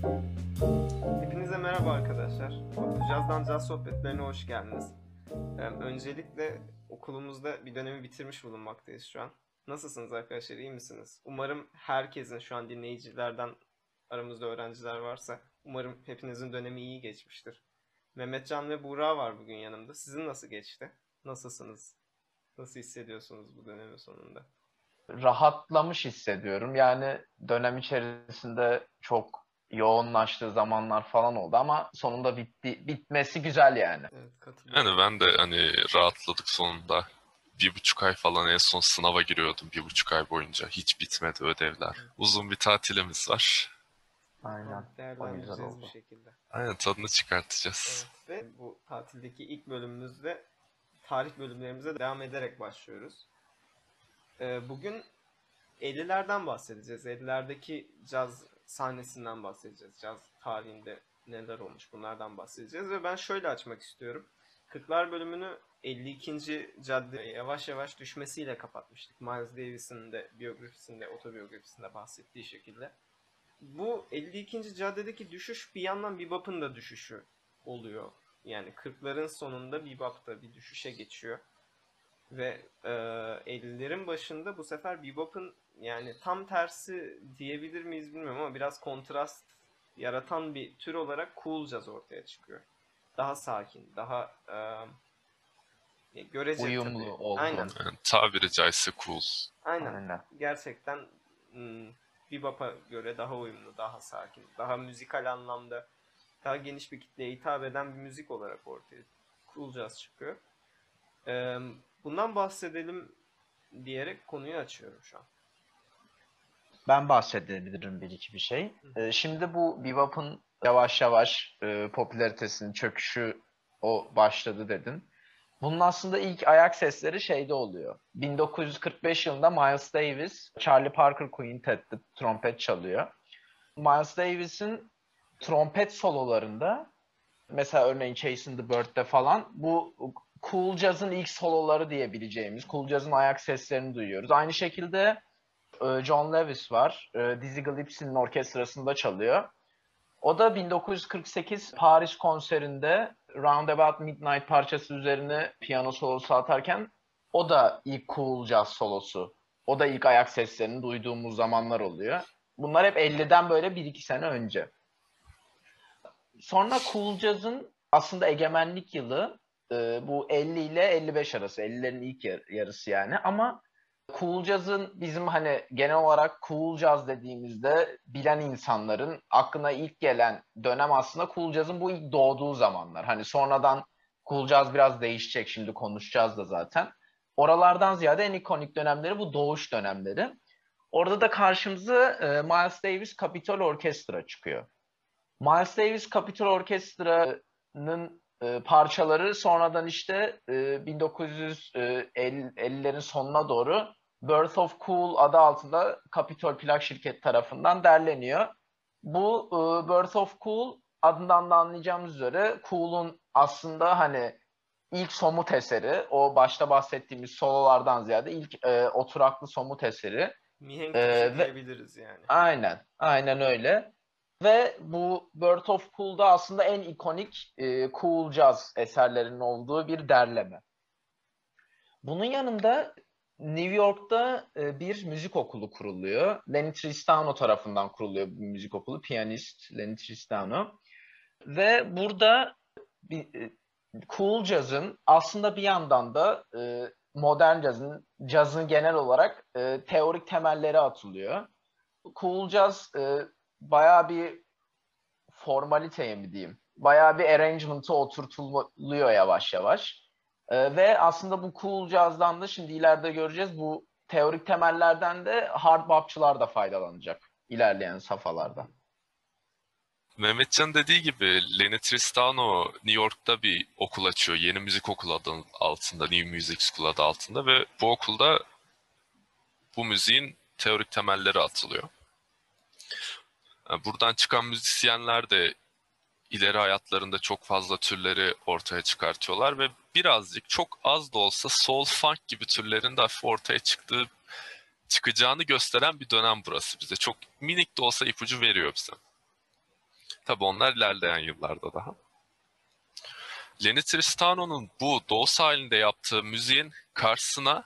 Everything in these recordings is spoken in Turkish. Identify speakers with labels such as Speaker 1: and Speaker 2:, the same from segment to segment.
Speaker 1: Hepinize merhaba arkadaşlar. Cazdan Caz sohbetlerine hoş geldiniz. Ee, öncelikle okulumuzda bir dönemi bitirmiş bulunmaktayız şu an. Nasılsınız arkadaşlar, iyi misiniz? Umarım herkesin şu an dinleyicilerden aramızda öğrenciler varsa umarım hepinizin dönemi iyi geçmiştir. Mehmetcan ve Buğra var bugün yanımda. Sizin nasıl geçti? Nasılsınız? Nasıl hissediyorsunuz bu dönemin sonunda?
Speaker 2: rahatlamış hissediyorum. Yani dönem içerisinde çok yoğunlaştığı zamanlar falan oldu ama sonunda bitti, bitmesi güzel yani.
Speaker 1: Evet, katılıyorum.
Speaker 3: Yani ben de hani rahatladık sonunda. Bir buçuk ay falan en son sınava giriyordum bir buçuk ay boyunca. Hiç bitmedi ödevler. Uzun bir tatilimiz var.
Speaker 2: Aynen.
Speaker 1: Değerlendireceğiz bu şekilde.
Speaker 3: Aynen tadını çıkartacağız.
Speaker 1: Evet, ve bu tatildeki ilk bölümümüzde tarih bölümlerimize devam ederek başlıyoruz. Ee, bugün 50'lerden bahsedeceğiz. 50'lerdeki caz sahnesinden bahsedeceğiz. Caz tarihinde neler olmuş bunlardan bahsedeceğiz. Ve ben şöyle açmak istiyorum. 40'lar bölümünü 52. cadde yavaş yavaş düşmesiyle kapatmıştık. Miles Davis'in de biyografisinde, otobiyografisinde bahsettiği şekilde. Bu 52. caddedeki düşüş bir yandan bebop'un da düşüşü oluyor. Yani 40'ların sonunda bebop da bir düşüşe geçiyor. Ve e, 50'lerin başında bu sefer bebop'un yani tam tersi diyebilir miyiz bilmiyorum ama biraz kontrast yaratan bir tür olarak cool jazz ortaya çıkıyor. Daha sakin, daha e, görece
Speaker 2: Uyumlu
Speaker 1: tabii.
Speaker 2: oldu.
Speaker 1: Aynen,
Speaker 3: Yani tabiri caizse cool.
Speaker 1: aynen.
Speaker 2: Aynen.
Speaker 1: Gerçekten hmm, bebop'a göre daha uyumlu, daha sakin, daha müzikal anlamda daha geniş bir kitleye hitap eden bir müzik olarak ortaya cool jazz çıkıyor. Ee, bundan bahsedelim diyerek konuyu açıyorum şu an.
Speaker 2: Ben bahsedebilirim bir iki bir şey. Ee, şimdi bu bebop'un yavaş yavaş e, popülaritesinin çöküşü o başladı dedin. Bunun aslında ilk ayak sesleri şeyde oluyor. 1945 yılında Miles Davis, Charlie Parker Quintet'te trompet çalıyor. Miles Davis'in trompet sololarında mesela örneğin Chasing the Bird'de falan bu cool jazz'ın ilk soloları diyebileceğimiz cool jazz'ın ayak seslerini duyuyoruz. Aynı şekilde e, John Lewis var. E, Dizzy Gillespie'nin orkestrasında çalıyor. O da 1948 Paris konserinde Roundabout Midnight parçası üzerine piyano solosu atarken o da ilk cool jazz solosu. O da ilk ayak seslerini duyduğumuz zamanlar oluyor. Bunlar hep 50'den böyle 1-2 sene önce. Sonra cool jazz'ın aslında egemenlik yılı e, bu 50 ile 55 arası. 50'lerin ilk yar- yarısı yani. Ama cool jazz'ın bizim hani genel olarak cool jazz dediğimizde bilen insanların aklına ilk gelen dönem aslında cool jazz'ın bu ilk doğduğu zamanlar. Hani sonradan cool jazz biraz değişecek şimdi konuşacağız da zaten. Oralardan ziyade en ikonik dönemleri bu doğuş dönemleri. Orada da karşımıza e, Miles Davis Capitol Orkestra çıkıyor. Miles Davis Capitol Orkestra'nın e, parçaları sonradan işte e, 1950'lerin sonuna doğru Birth of Cool adı altında Capitol plak şirket tarafından derleniyor. Bu e, Birth of Cool adından da anlayacağımız üzere Cool'un aslında hani ilk somut eseri, o başta bahsettiğimiz sololardan ziyade ilk e, oturaklı somut eseri.
Speaker 1: Mihenk
Speaker 2: Ee,
Speaker 1: diyebiliriz yani.
Speaker 2: Aynen, aynen öyle. Ve bu Birth of Cool'da aslında en ikonik e, cool jazz eserlerinin olduğu bir derleme. Bunun yanında New York'ta e, bir müzik okulu kuruluyor. Lenny Tristano tarafından kuruluyor bu müzik okulu. Piyanist Lenny Tristano. Ve burada bir, e, cool jazz'ın aslında bir yandan da e, modern jazz'ın, jazz'ın genel olarak teorik temelleri atılıyor. Cool jazz e, bayağı bir formaliteye mi diyeyim? Bayağı bir arrangement'a oturtuluyor yavaş yavaş. E, ve aslında bu cool jazz'dan da şimdi ileride göreceğiz bu teorik temellerden de hard bopçular da faydalanacak ilerleyen safhalarda.
Speaker 3: Mehmetcan dediği gibi Lenny Tristano New York'ta bir okul açıyor. Yeni Müzik Okulu adı altında, New Music School adı altında ve bu okulda bu müziğin teorik temelleri atılıyor. Buradan çıkan müzisyenler de ileri hayatlarında çok fazla türleri ortaya çıkartıyorlar ve birazcık çok az da olsa soul funk gibi türlerin de hafif ortaya çıktığı çıkacağını gösteren bir dönem burası bize. Çok minik de olsa ipucu veriyor bize. Tabii onlar ilerleyen yıllarda daha. Lenny Tristano'nun bu Doğu sahilinde yaptığı müziğin karşısına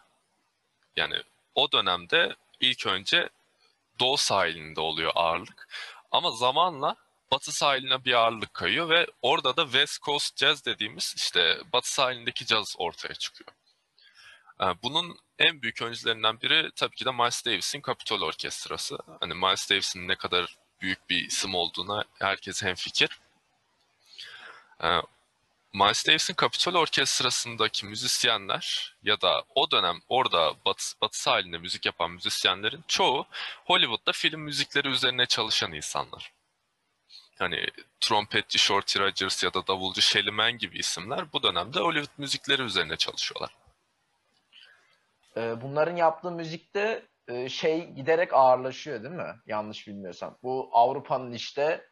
Speaker 3: yani o dönemde ilk önce Doğu sahilinde oluyor ağırlık. Ama zamanla Batı sahiline bir ağırlık kayıyor ve orada da West Coast Jazz dediğimiz işte Batı sahilindeki caz ortaya çıkıyor. Ee, Bunun en büyük öncülerinden biri tabii ki de Miles Davis'in Capitol Orkestrası. Hani Miles Davis'in ne kadar büyük bir isim olduğuna herkes hemfikir. Ee, Miles Davis'in Capitol Orkestrası'ndaki müzisyenler ya da o dönem orada batı, batı sahilinde müzik yapan müzisyenlerin çoğu Hollywood'da film müzikleri üzerine çalışan insanlar. Hani trompetçi Shorty Rogers ya da davulcu Shelly Man gibi isimler bu dönemde Hollywood müzikleri üzerine çalışıyorlar.
Speaker 2: Ee, bunların yaptığı müzikte e, şey giderek ağırlaşıyor değil mi? Yanlış bilmiyorsam. Bu Avrupa'nın işte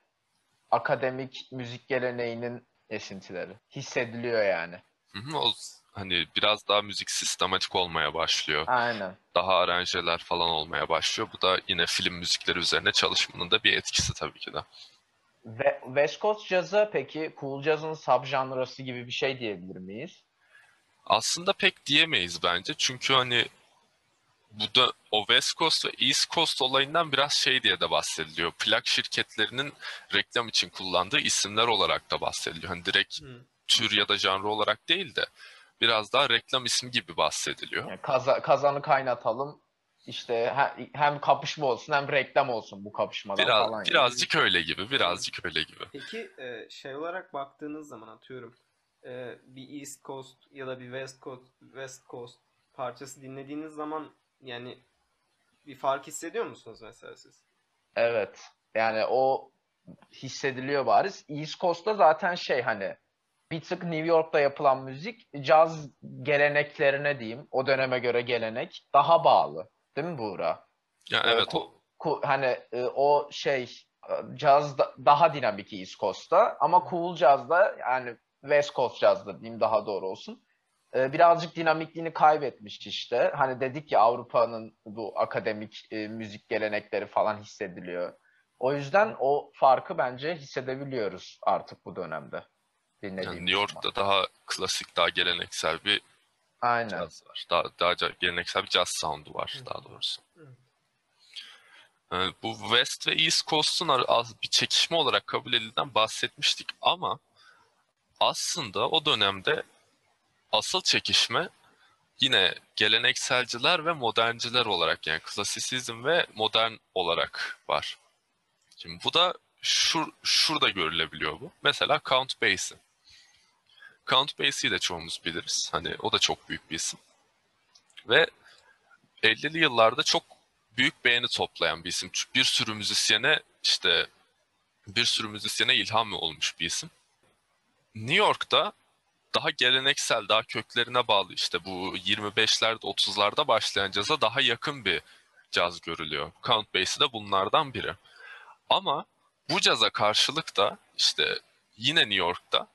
Speaker 2: akademik müzik geleneğinin esintileri. Hissediliyor yani.
Speaker 3: Hı hı, o hani biraz daha müzik sistematik olmaya başlıyor.
Speaker 2: Aynen.
Speaker 3: Daha aranjeler falan olmaya başlıyor. Bu da yine film müzikleri üzerine çalışmanın da bir etkisi tabii ki de.
Speaker 2: Ve West Coast Jazz'a peki Cool Jazz'ın subjanrası gibi bir şey diyebilir miyiz?
Speaker 3: Aslında pek diyemeyiz bence. Çünkü hani bu da o West Coast ve East Coast olayından biraz şey diye de bahsediliyor. Plak şirketlerinin reklam için kullandığı isimler olarak da bahsediliyor. Hani direkt
Speaker 1: Hı.
Speaker 3: tür ya da janrı olarak değil de biraz daha reklam ismi gibi bahsediliyor.
Speaker 2: Yani kaza- kazanı kaynatalım. İşte he- hem kapışma olsun hem reklam olsun bu kapışmadan
Speaker 3: Biraz,
Speaker 2: falan. yani.
Speaker 3: birazcık öyle gibi, birazcık öyle gibi.
Speaker 1: Peki e, şey olarak baktığınız zaman atıyorum e, bir East Coast ya da bir West Coast West Coast parçası dinlediğiniz zaman yani bir fark hissediyor musunuz mesela siz?
Speaker 2: Evet. Yani o hissediliyor bariz. East Coast'ta zaten şey hani bir tık New York'ta yapılan müzik caz geleneklerine diyeyim. O döneme göre gelenek daha bağlı. Değil mi Buğra?
Speaker 3: Ya
Speaker 2: Ee,
Speaker 3: evet
Speaker 2: ku- ku- hani e, o şey e, caz da- daha dinamik East Coast'ta ama cool cazda yani West Coast cazda diyeyim daha doğru olsun. E, birazcık dinamikliğini kaybetmiş işte. Hani dedik ya Avrupa'nın bu akademik e, müzik gelenekleri falan hissediliyor. O yüzden o farkı bence hissedebiliyoruz artık bu dönemde.
Speaker 3: yani New York'ta daha klasik, daha geleneksel bir
Speaker 2: zaman. Aynen.
Speaker 3: caz var. Daha, daha geleneksel bir caz sound'u var
Speaker 1: Hı.
Speaker 3: daha doğrusu.
Speaker 1: Evet.
Speaker 3: Yani bu West ve East Coast'un bir çekişme olarak kabul edilen bahsetmiştik ama aslında o dönemde asıl çekişme yine gelenekselciler ve modernciler olarak yani klasisizm ve modern olarak var. Şimdi bu da şur, şurada görülebiliyor bu. Mesela Count Basie. Count Basie'yi de çoğumuz biliriz. Hani o da çok büyük bir isim. Ve 50'li yıllarda çok büyük beğeni toplayan bir isim. Bir sürü müzisyene işte bir sürü müzisyene ilham olmuş bir isim. New York'ta daha geleneksel, daha köklerine bağlı işte bu 25'lerde 30'larda başlayan caza daha yakın bir caz görülüyor. Count Basie de bunlardan biri. Ama bu caza karşılık da işte yine New York'ta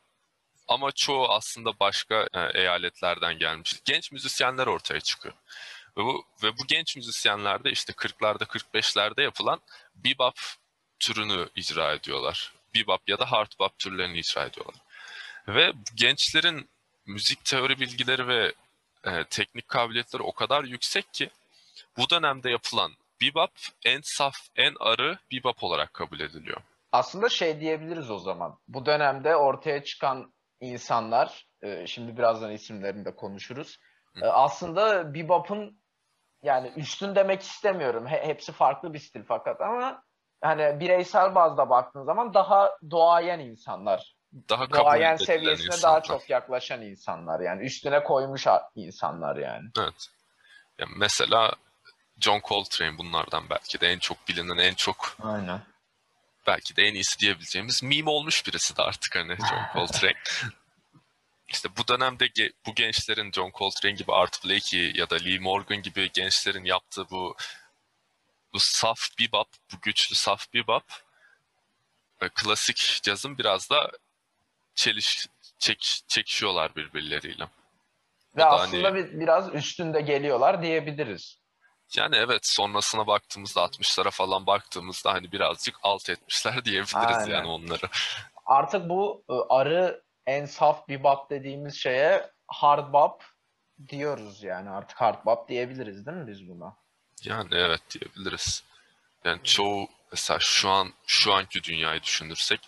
Speaker 3: ama çoğu aslında başka e, eyaletlerden gelmiş genç müzisyenler ortaya çıkıyor. Ve bu, ve bu genç müzisyenler de işte 40'larda 45'lerde yapılan bebop türünü icra ediyorlar. Bebop ya da hard bop türlerini icra ediyorlar. Ve gençlerin müzik teori bilgileri ve e, teknik kabiliyetleri o kadar yüksek ki bu dönemde yapılan bebop en saf, en arı bebop olarak kabul ediliyor.
Speaker 2: Aslında şey diyebiliriz o zaman. Bu dönemde ortaya çıkan insanlar, e, şimdi birazdan isimlerini de konuşuruz. E, aslında bebop'un yani üstün demek istemiyorum. He- hepsi farklı bir stil fakat ama hani bireysel bazda baktığın zaman daha doğayan insanlar.
Speaker 3: Daha
Speaker 2: Doğayan seviyesine
Speaker 3: insanlar.
Speaker 2: daha çok yaklaşan insanlar yani. Üstüne koymuş insanlar yani.
Speaker 3: Evet. Ya mesela John Coltrane bunlardan belki de en çok bilinen, en çok
Speaker 2: Aynen.
Speaker 3: Belki de en iyisi diyebileceğimiz meme olmuş birisi de artık hani John Coltrane. İşte bu dönemde ge- bu gençlerin John Coltrane gibi Art Blakey ya da Lee Morgan gibi gençlerin yaptığı bu bu saf bebop, bu güçlü saf bebop ve klasik cazın biraz da çeliş çek, çekişiyorlar birbirleriyle.
Speaker 2: Ve
Speaker 3: da
Speaker 2: aslında
Speaker 3: hani-
Speaker 2: bir, biraz üstünde geliyorlar diyebiliriz.
Speaker 3: Yani evet sonrasına baktığımızda 60'lara falan baktığımızda hani birazcık alt etmişler diyebiliriz
Speaker 2: Aynen.
Speaker 3: yani onları.
Speaker 2: Artık bu e, arı en saf bebop dediğimiz şeye hard bop diyoruz yani. Artık hard bop diyebiliriz değil mi biz buna?
Speaker 3: Yani evet diyebiliriz. Yani çoğu mesela şu an şu anki dünyayı düşünürsek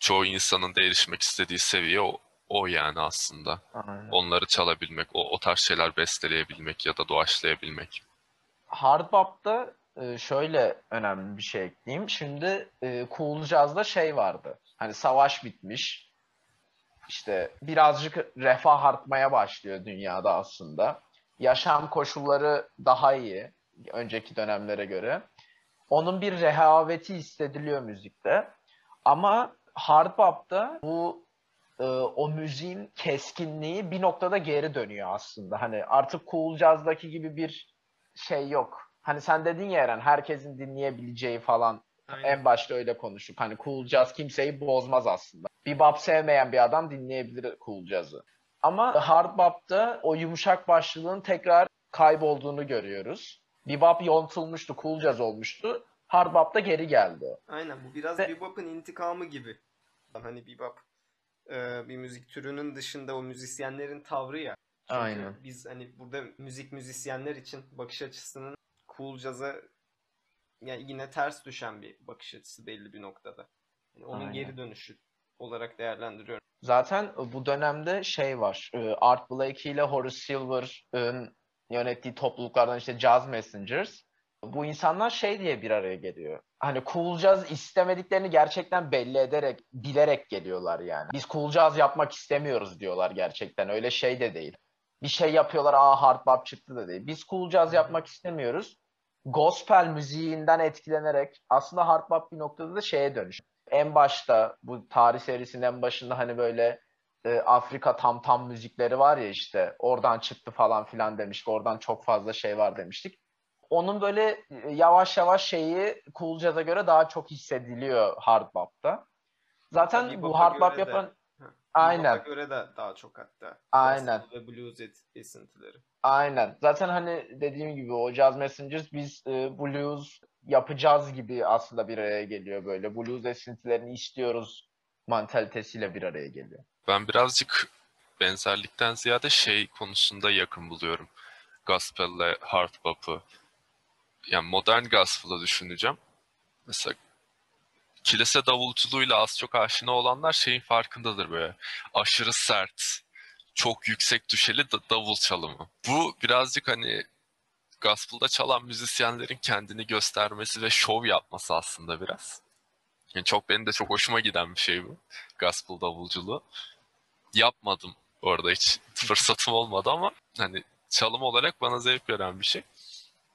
Speaker 3: çoğu insanın da erişmek istediği seviye o, o yani aslında.
Speaker 2: Aynen.
Speaker 3: Onları çalabilmek, o, o tarz şeyler besteleyebilmek ya da doğaçlayabilmek.
Speaker 2: Hard bop'ta e, şöyle önemli bir şey ekleyeyim. Şimdi e, Cool Jazz'da şey vardı. Hani savaş bitmiş. İşte birazcık refah artmaya başlıyor dünyada aslında. Yaşam koşulları daha iyi önceki dönemlere göre. Onun bir rehaveti hissediliyor müzikte. Ama hard bop'ta bu e, o müziğin keskinliği bir noktada geri dönüyor aslında. Hani artık Cool Jazz'daki gibi bir şey yok. Hani sen dedin ya Eren herkesin dinleyebileceği falan
Speaker 1: Aynen.
Speaker 2: en başta öyle konuştuk. Hani cool jazz kimseyi bozmaz aslında. Bebop sevmeyen bir adam dinleyebilir cool jazz'ı. Ama hard bop'ta o yumuşak başlılığın tekrar kaybolduğunu görüyoruz. Bebop yontulmuştu, cool jazz olmuştu. Hard bop'ta geri geldi.
Speaker 1: Aynen bu biraz
Speaker 2: Ve-
Speaker 1: bebop'un intikamı gibi. Hani bebop bir müzik türünün dışında o müzisyenlerin tavrı ya. Çünkü
Speaker 2: Aynen.
Speaker 1: biz hani burada müzik müzisyenler için bakış açısının cool jazz'a yani yine ters düşen bir bakış açısı belli bir noktada. Yani onun
Speaker 2: Aynen.
Speaker 1: geri dönüşü olarak değerlendiriyorum.
Speaker 2: Zaten bu dönemde şey var. e, Art Blakey ile Horace Silver'ın yönettiği topluluklardan işte Jazz Messengers. Bu insanlar şey diye bir araya geliyor. Hani cool jazz istemediklerini gerçekten belli ederek, bilerek geliyorlar yani. Biz cool jazz yapmak istemiyoruz diyorlar gerçekten. Öyle şey de değil. Bir şey yapıyorlar, aa hard bop çıktı da değil. Biz cool jazz yapmak istemiyoruz. Gospel müziğinden etkilenerek aslında hard bop bir noktada da şeye dönüş. En başta bu tarih serisinin en başında hani böyle e, Afrika tam tam müzikleri var ya işte oradan çıktı falan filan demiştik. Oradan çok fazla şey var demiştik. Onun böyle e, yavaş yavaş şeyi Cool Jazz'a göre daha çok hissediliyor hard bop'ta. Zaten bu hard bop
Speaker 1: de-
Speaker 2: yapan
Speaker 1: Ha,
Speaker 2: Aynen.
Speaker 1: Bebop'a göre de daha çok hatta.
Speaker 2: Aynen.
Speaker 1: Gospel ve blues et- esintileri.
Speaker 2: Aynen. Zaten hani dediğim gibi o Jazz Messengers biz e, blues yapacağız gibi aslında bir araya geliyor böyle. Blues esintilerini istiyoruz mantalitesiyle bir araya geliyor.
Speaker 3: Ben birazcık benzerlikten ziyade şey konusunda yakın buluyorum. Gospel'le hard bop'u. Yani modern gospel'ı düşüneceğim. Mesela kilise davulculuğuyla az çok aşina olanlar şeyin farkındadır böyle. Aşırı sert, çok yüksek düşeli da- davul çalımı. Bu birazcık hani gospel'da çalan müzisyenlerin kendini göstermesi ve şov yapması aslında biraz. Yani çok benim de çok hoşuma giden bir şey bu. Gospel davulculuğu. Yapmadım orada hiç fırsatım olmadı ama hani çalım olarak bana zevk veren bir şey.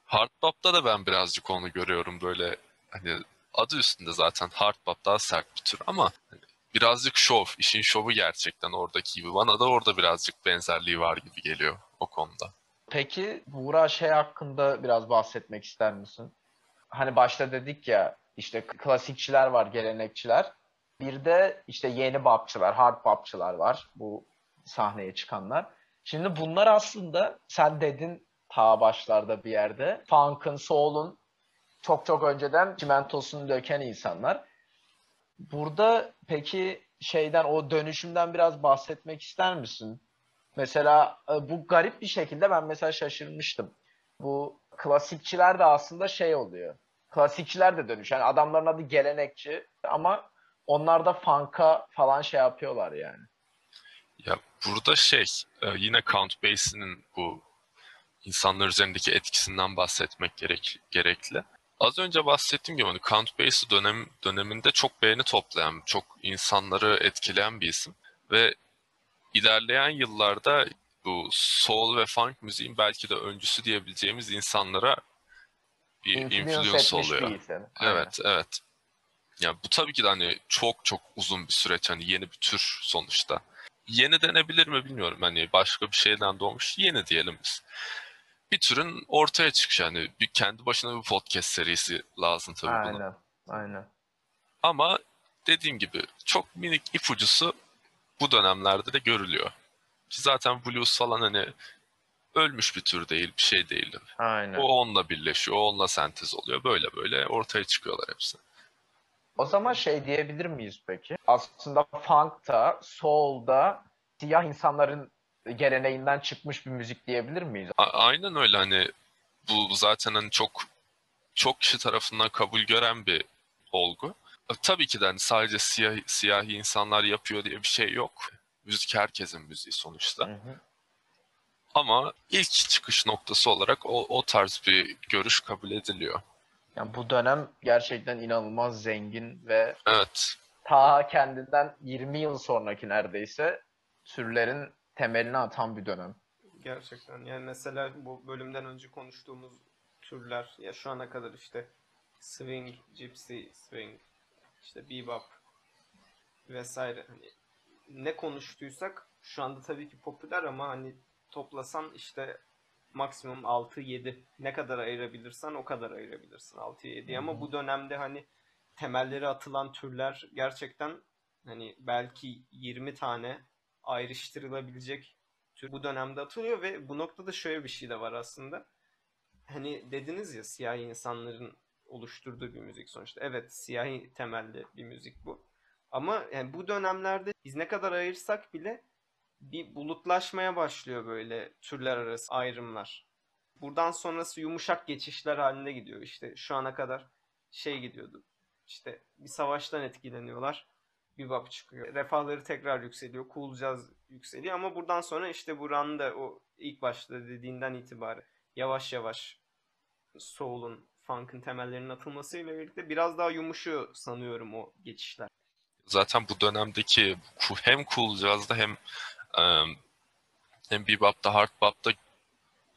Speaker 3: Hard bop'ta da ben birazcık onu görüyorum böyle hani adı üstünde zaten hard bop daha sert bir tür ama hani birazcık şov, işin şovu gerçekten oradaki gibi. Bana da orada birazcık benzerliği var gibi geliyor o konuda.
Speaker 2: Peki Buğra şey hakkında biraz bahsetmek ister misin? Hani başta dedik ya işte klasikçiler var, gelenekçiler. Bir de işte yeni bapçılar, hard bapçılar var. Bu sahneye çıkanlar. Şimdi bunlar aslında sen dedin ta başlarda bir yerde. Funk'ın, soul'un çok çok önceden çimentosunu döken insanlar. Burada peki şeyden o dönüşümden biraz bahsetmek ister misin? Mesela e, bu garip bir şekilde ben mesela şaşırmıştım. Bu klasikçiler de aslında şey oluyor. Klasikçiler de dönüş. Yani adamların adı gelenekçi ama onlar da funk'a falan şey yapıyorlar yani.
Speaker 3: Ya burada şey e, yine Count Basie'nin bu insanlar üzerindeki etkisinden bahsetmek gerek, gerekli. Az önce bahsettiğim gibi hani Count Basie dönem, döneminde çok beğeni toplayan, çok insanları etkileyen bir isim. Ve ilerleyen yıllarda bu soul ve funk müziğin belki de öncüsü diyebileceğimiz insanlara bir influence oluyor.
Speaker 2: bir isim. Aynen.
Speaker 3: Evet, evet. Ya bu tabii ki de hani çok çok uzun bir süreç hani yeni bir tür sonuçta. Yeni denebilir mi bilmiyorum. Hani başka bir şeyden doğmuş yeni diyelim biz. Bir türün ortaya çıkışı hani bir kendi başına bir podcast serisi lazım tabii.
Speaker 2: Aynen. Aynen.
Speaker 3: Ama dediğim gibi çok minik ipucusu bu dönemlerde de görülüyor. Ki zaten blues falan hani ölmüş bir tür değil, bir şey değil.
Speaker 2: Aynen.
Speaker 3: O onunla birleşiyor, o onunla sentez oluyor. Böyle böyle ortaya çıkıyorlar hepsi.
Speaker 2: O zaman şey diyebilir miyiz peki? Aslında funk'ta, soul'da siyah insanların geleneğinden çıkmış bir müzik diyebilir miyiz?
Speaker 3: A- aynen öyle hani bu zaten hani çok çok kişi tarafından kabul gören bir olgu. E, Tabii ki de hani sadece siyah, siyahi insanlar yapıyor diye bir şey yok. Müzik herkesin müziği sonuçta.
Speaker 2: Hı hı.
Speaker 3: Ama ilk çıkış noktası olarak o, o tarz bir görüş kabul ediliyor.
Speaker 2: Yani bu dönem gerçekten inanılmaz zengin ve
Speaker 3: Evet.
Speaker 2: ta kendinden 20 yıl sonraki neredeyse türlerin temelini atan bir dönem.
Speaker 1: Gerçekten. Yani mesela bu bölümden önce konuştuğumuz türler ya şu ana kadar işte swing, gypsy swing, işte bebop vesaire hani ne konuştuysak şu anda tabii ki popüler ama hani toplasan işte maksimum 6-7 ne kadar ayırabilirsen o kadar ayırabilirsin 6'ya 7'yi ama bu dönemde hani temelleri atılan türler gerçekten hani belki 20 tane ayrıştırılabilecek tür bu dönemde atılıyor ve bu noktada şöyle bir şey de var aslında. Hani dediniz ya siyahi insanların oluşturduğu bir müzik sonuçta. Evet siyahi temelli bir müzik bu. Ama yani bu dönemlerde biz ne kadar ayırsak bile bir bulutlaşmaya başlıyor böyle türler arası ayrımlar. Buradan sonrası yumuşak geçişler halinde gidiyor. İşte şu ana kadar şey gidiyordu. İşte bir savaştan etkileniyorlar. Bebop çıkıyor. Refahları tekrar yükseliyor. Cool jazz yükseliyor ama buradan sonra işte buranın da o ilk başta dediğinden itibaren yavaş yavaş soul'un, funk'ın temellerinin atılmasıyla birlikte biraz daha yumuşuyor sanıyorum o geçişler.
Speaker 3: Zaten bu dönemdeki hem cool jazz'da hem em, hem bebop'ta, hard bop'ta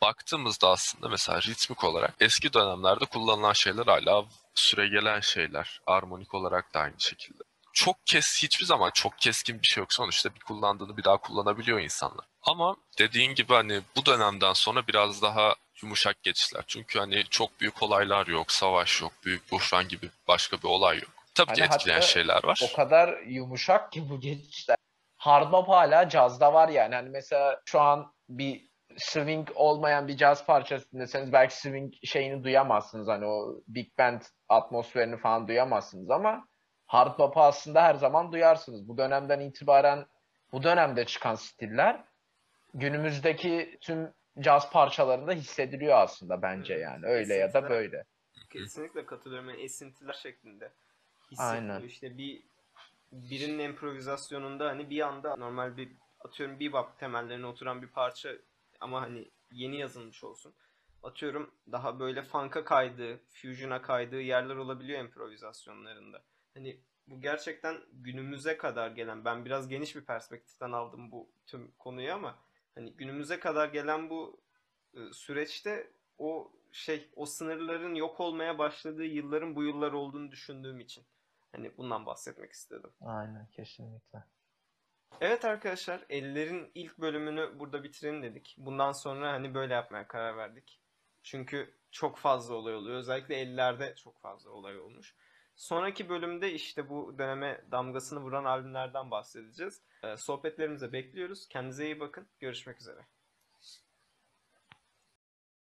Speaker 3: baktığımızda aslında mesela ritmik olarak eski dönemlerde kullanılan şeyler hala süregelen şeyler. Armonik olarak da aynı şekilde. Çok kes, hiçbir zaman çok keskin bir şey yok. Sonuçta bir kullandığını bir daha kullanabiliyor insanlar. Ama dediğin gibi hani bu dönemden sonra biraz daha yumuşak geçişler. Çünkü hani çok büyük olaylar yok, savaş yok, büyük buhran gibi başka bir olay yok. Tabii ki
Speaker 2: Hani
Speaker 3: etkileyen
Speaker 2: hatta
Speaker 3: şeyler var.
Speaker 2: O kadar yumuşak ki bu geçişler. Hard bop hala cazda var yani. Hani mesela şu an bir swing olmayan bir caz parçası dinleseniz belki swing şeyini duyamazsınız. Hani o big band atmosferini falan duyamazsınız ama hard bop'u aslında her zaman duyarsınız. Bu dönemden itibaren bu dönemde çıkan stiller günümüzdeki tüm caz parçalarında hissediliyor aslında bence
Speaker 1: Evet,
Speaker 2: yani. Öyle ya da
Speaker 1: esintiler-
Speaker 2: böyle.
Speaker 1: Kesinlikle katılıyorum. Yani esintiler şeklinde hissediliyor.
Speaker 2: Aynen.
Speaker 1: İşte bir birinin improvizasyonunda hani bir anda normal bir atıyorum bebop temellerine oturan bir parça ama hani yeni yazılmış olsun. Atıyorum daha böyle funk'a kaydığı, fusion'a kaydığı yerler olabiliyor improvizasyonlarında. Hani bu gerçekten günümüze kadar gelen, ben biraz geniş bir perspektiften aldım bu tüm konuyu ama hani günümüze kadar gelen bu e, süreçte o şey o sınırların yok olmaya başladığı yılların bu yıllar olduğunu düşündüğüm için hani bundan bahsetmek istedim.
Speaker 2: Aynen kesinlikle.
Speaker 1: Evet arkadaşlar, Eller'in ilk bölümünü burada bitirelim dedik. Bundan sonra hani böyle yapmaya karar verdik. Çünkü çok fazla olay oluyor. Özellikle 50'lerde çok fazla olay olmuş. Sonraki bölümde işte bu döneme damgasını vuran albümlerden bahsedeceğiz. Ee, sohbetlerimize bekliyoruz. Kendinize iyi bakın. Görüşmek üzere.